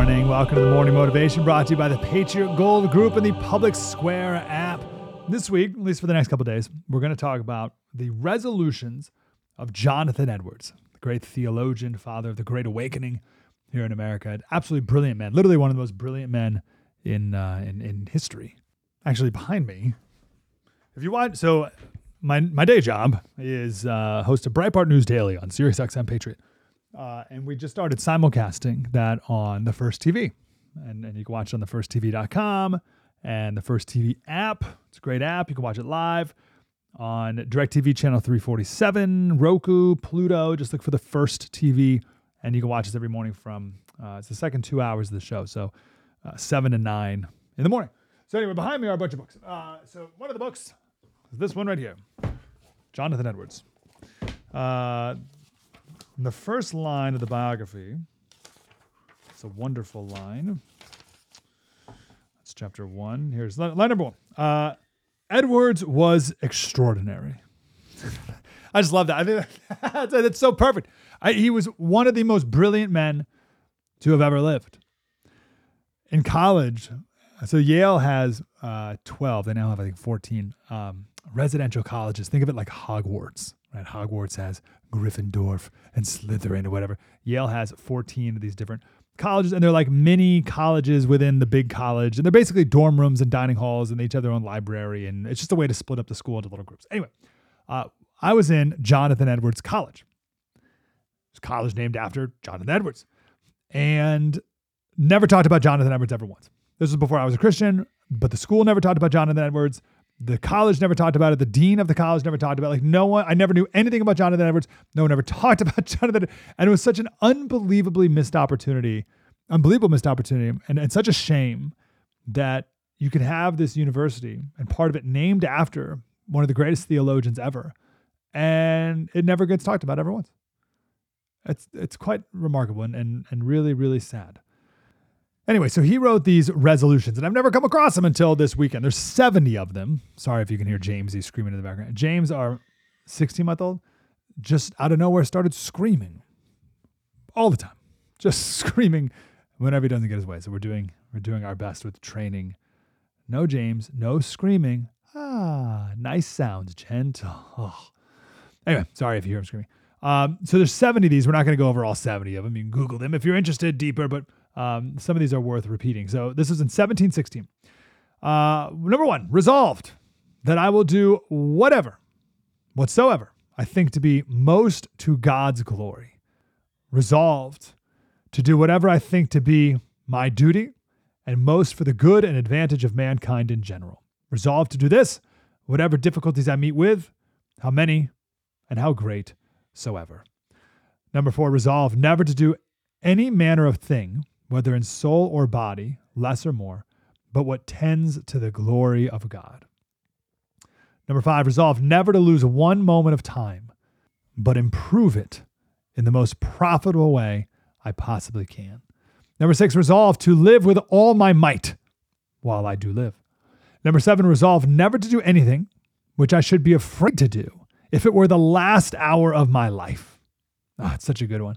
morning. Welcome to the Morning Motivation brought to you by the Patriot Gold Group and the Public Square app. This week, at least for the next couple days, we're going to talk about the resolutions of Jonathan Edwards, the great theologian, father of the Great Awakening here in America. An absolutely brilliant man, literally one of the most brilliant men in uh, in, in history. Actually, behind me, if you want, so my my day job is uh, host of Breitbart News Daily on SiriusXM Patriot. Uh, and we just started simulcasting that on the First TV. And, and you can watch it on the firsttv.com and the First TV app. It's a great app. You can watch it live on DirecTV channel 347, Roku, Pluto. Just look for the First TV, and you can watch us every morning from uh, it's the second two hours of the show, so uh, seven to nine in the morning. So anyway, behind me are a bunch of books. Uh, so one of the books is this one right here, Jonathan Edwards. In the first line of the biography, it's a wonderful line. That's chapter one. Here's line, number one. Uh, Edwards was extraordinary. I just love that. I think that's, that's so perfect. I, he was one of the most brilliant men to have ever lived. In college, so Yale has uh, 12. They now have, I think, 14 um, residential colleges. Think of it like Hogwarts, right? Hogwarts has Gryffindor and Slytherin or whatever. Yale has 14 of these different colleges, and they're like mini colleges within the big college. And they're basically dorm rooms and dining halls, and they each have their own library. And it's just a way to split up the school into little groups. Anyway, uh, I was in Jonathan Edwards College. It's college named after Jonathan Edwards. And never talked about Jonathan Edwards ever once. This was before I was a Christian, but the school never talked about Jonathan Edwards. The college never talked about it. The dean of the college never talked about it. Like no one, I never knew anything about Jonathan Edwards. No one ever talked about Jonathan. And it was such an unbelievably missed opportunity, unbelievable missed opportunity, and, and such a shame that you could have this university and part of it named after one of the greatest theologians ever. And it never gets talked about ever once. It's it's quite remarkable and, and, and really, really sad. Anyway, so he wrote these resolutions, and I've never come across them until this weekend. There's 70 of them. Sorry if you can hear James, he's screaming in the background. James, our 16 month old, just out of nowhere started screaming all the time, just screaming whenever he doesn't get his way. So we're doing we're doing our best with training. No James, no screaming. Ah, nice sounds, gentle. Oh. Anyway, sorry if you hear him screaming. Um, so there's 70 of these. We're not going to go over all 70 of them. You can Google them if you're interested deeper, but um, some of these are worth repeating. So this is in 1716. Uh, number one, resolved that I will do whatever, whatsoever I think to be most to God's glory. Resolved to do whatever I think to be my duty and most for the good and advantage of mankind in general. Resolved to do this, whatever difficulties I meet with, how many and how great soever. Number four, resolve never to do any manner of thing whether in soul or body, less or more, but what tends to the glory of God. Number five, resolve never to lose one moment of time, but improve it in the most profitable way I possibly can. Number six, resolve to live with all my might while I do live. Number seven, resolve never to do anything which I should be afraid to do if it were the last hour of my life. Oh, it's such a good one.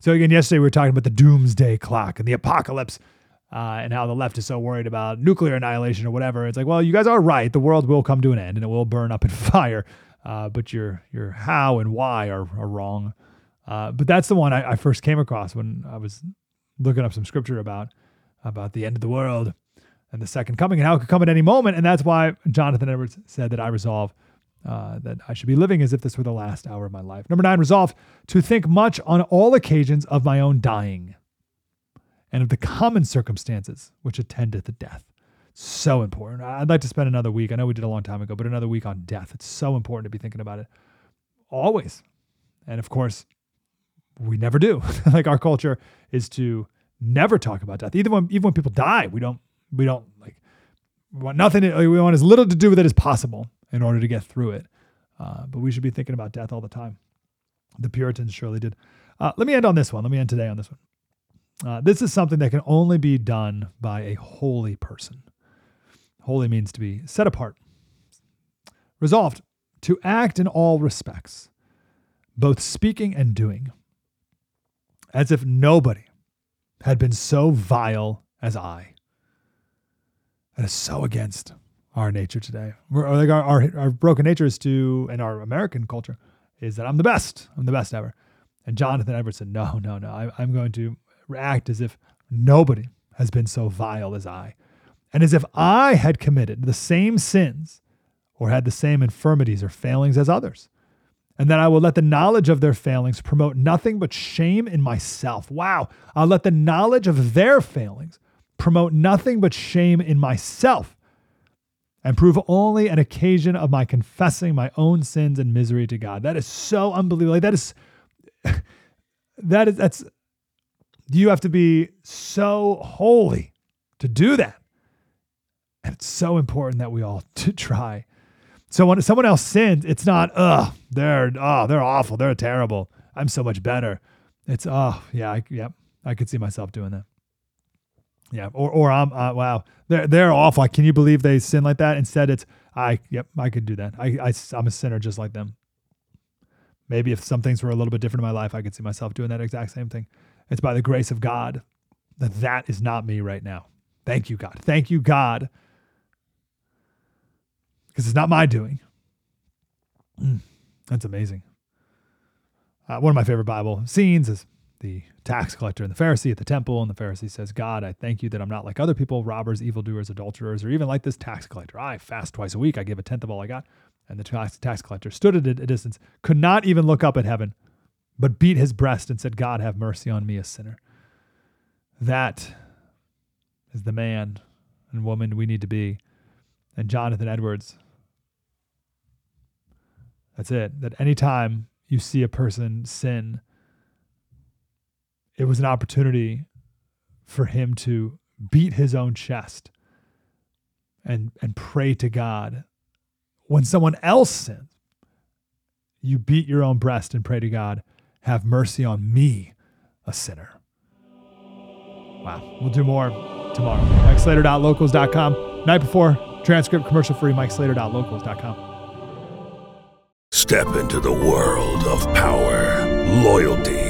So again, yesterday we were talking about the doomsday clock and the apocalypse, uh, and how the left is so worried about nuclear annihilation or whatever. It's like, well, you guys are right. The world will come to an end and it will burn up in fire, uh, but your your how and why are, are wrong. Uh, but that's the one I, I first came across when I was looking up some scripture about about the end of the world and the second coming and how it could come at any moment. And that's why Jonathan Edwards said that I resolve uh, that I should be living as if this were the last hour of my life. Number nine, resolve to think much on all occasions of my own dying and of the common circumstances which attendeth the death. So important. I'd like to spend another week. I know we did a long time ago, but another week on death. It's so important to be thinking about it always. And of course, we never do. like our culture is to never talk about death. Even when even when people die, we don't we don't like we want nothing. We want as little to do with it as possible in order to get through it. Uh, but we should be thinking about death all the time. The Puritans surely did. Uh, let me end on this one. Let me end today on this one. Uh, this is something that can only be done by a holy person. Holy means to be set apart, resolved to act in all respects, both speaking and doing, as if nobody had been so vile as I. That is so against our nature today. We're, like our, our, our broken nature is to, and our American culture is that I'm the best. I'm the best ever. And Jonathan Edwards said, no, no, no. I, I'm going to act as if nobody has been so vile as I, and as if I had committed the same sins or had the same infirmities or failings as others. And that I will let the knowledge of their failings promote nothing but shame in myself. Wow. I'll let the knowledge of their failings promote nothing but shame in myself and prove only an occasion of my confessing my own sins and misery to God. That is so unbelievable. Like that is that is that's you have to be so holy to do that. And it's so important that we all to try. So when someone else sins, it's not, oh, they're oh, they're awful, they're terrible. I'm so much better. It's oh yeah, I, yep, I could see myself doing that. Yeah, or or I'm uh, wow, they're they're awful. Can you believe they sin like that? Instead, it's I yep, I could do that. I, I I'm a sinner just like them. Maybe if some things were a little bit different in my life, I could see myself doing that exact same thing. It's by the grace of God that that is not me right now. Thank you, God. Thank you, God, because it's not my doing. Mm, that's amazing. Uh, one of my favorite Bible scenes is the tax collector and the Pharisee at the temple. And the Pharisee says, God, I thank you that I'm not like other people, robbers, evildoers, adulterers, or even like this tax collector. I fast twice a week. I give a tenth of all I got. And the tax, tax collector stood at a distance, could not even look up at heaven, but beat his breast and said, God, have mercy on me, a sinner. That is the man and woman we need to be. And Jonathan Edwards, that's it. That anytime you see a person sin, it was an opportunity for him to beat his own chest and and pray to God. When someone else sins, you beat your own breast and pray to God, have mercy on me, a sinner. Wow. We'll do more tomorrow. MikeSlater.locals.com. Night before, transcript commercial free, MikeSlater.locals.com. Step into the world of power, loyalty